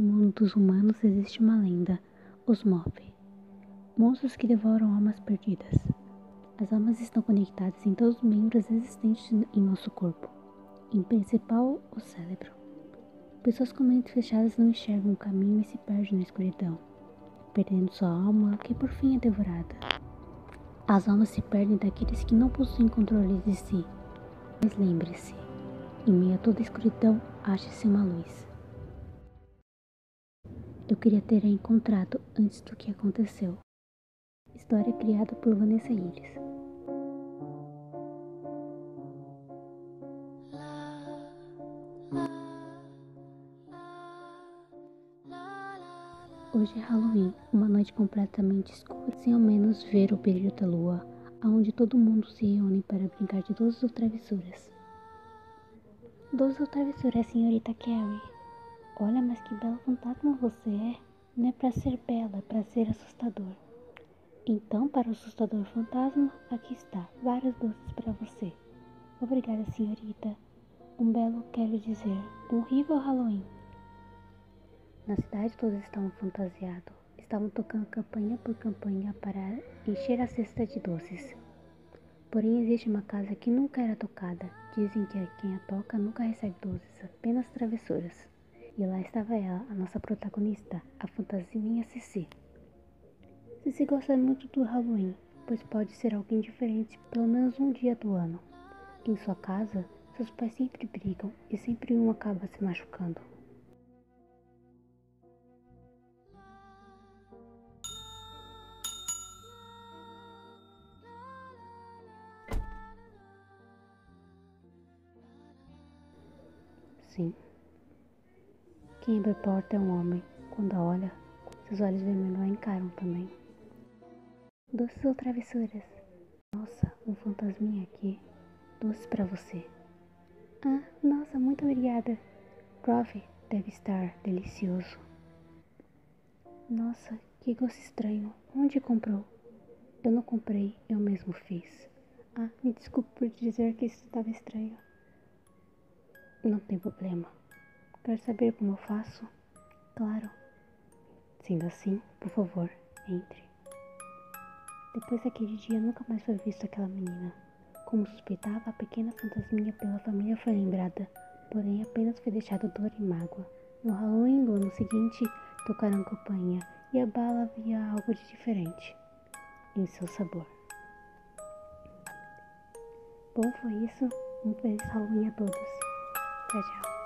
do mundo dos humanos existe uma lenda, os Mob. Monstros que devoram almas perdidas. As almas estão conectadas em todos os membros existentes em nosso corpo, em principal o cérebro. Pessoas com mentes fechadas não enxergam o caminho e se perdem na escuridão, perdendo sua alma, que por fim é devorada. As almas se perdem daqueles que não possuem controle de si. Mas lembre-se, em meio a toda a escuridão, ache-se uma luz. Eu queria ter a encontrado antes do que aconteceu. História criada por Vanessa Iris. Hoje é Halloween, uma noite completamente escura, sem ao menos ver o brilho da lua, aonde todo mundo se reúne para brincar de doces ou travessuras. Doces ou travessuras, senhorita Carrie? Olha, mas que belo fantasma você é. Não é para ser bela, é para ser assustador. Então, para o assustador fantasma, aqui está, vários doces para você. Obrigada, senhorita. Um belo, quero dizer, um horrível Halloween. Na cidade todos estavam fantasiados. Estavam tocando campanha por campanha para encher a cesta de doces. Porém, existe uma casa que nunca era tocada. Dizem que quem a toca nunca recebe doces, apenas travessuras. E lá estava ela, a nossa protagonista, a fantasminha Cici. Cici gosta muito do Halloween, pois pode ser alguém diferente pelo menos um dia do ano. Em sua casa, seus pais sempre brigam e sempre um acaba se machucando. Sim. Quem abre a porta é um homem. Quando a olha, seus olhos vermelhos a encaram também. Doces ou travessuras? Nossa, um fantasminha aqui. Doces para você. Ah, nossa, muito obrigada. Prove, deve estar delicioso. Nossa, que gosto estranho. Onde comprou? Eu não comprei, eu mesmo fiz. Ah, me desculpe por dizer que isso estava estranho. Não tem problema. Quer saber como eu faço? Claro. Sendo assim, por favor, entre. Depois daquele dia, nunca mais foi visto aquela menina. Como suspeitava, a pequena fantasminha pela família foi lembrada, porém apenas foi deixada dor e mágoa. No Halloween do ano seguinte, tocaram campainha e a bala havia algo de diferente em seu sabor. Bom, foi isso. Um feliz Halloween a todos. Tchau, tchau.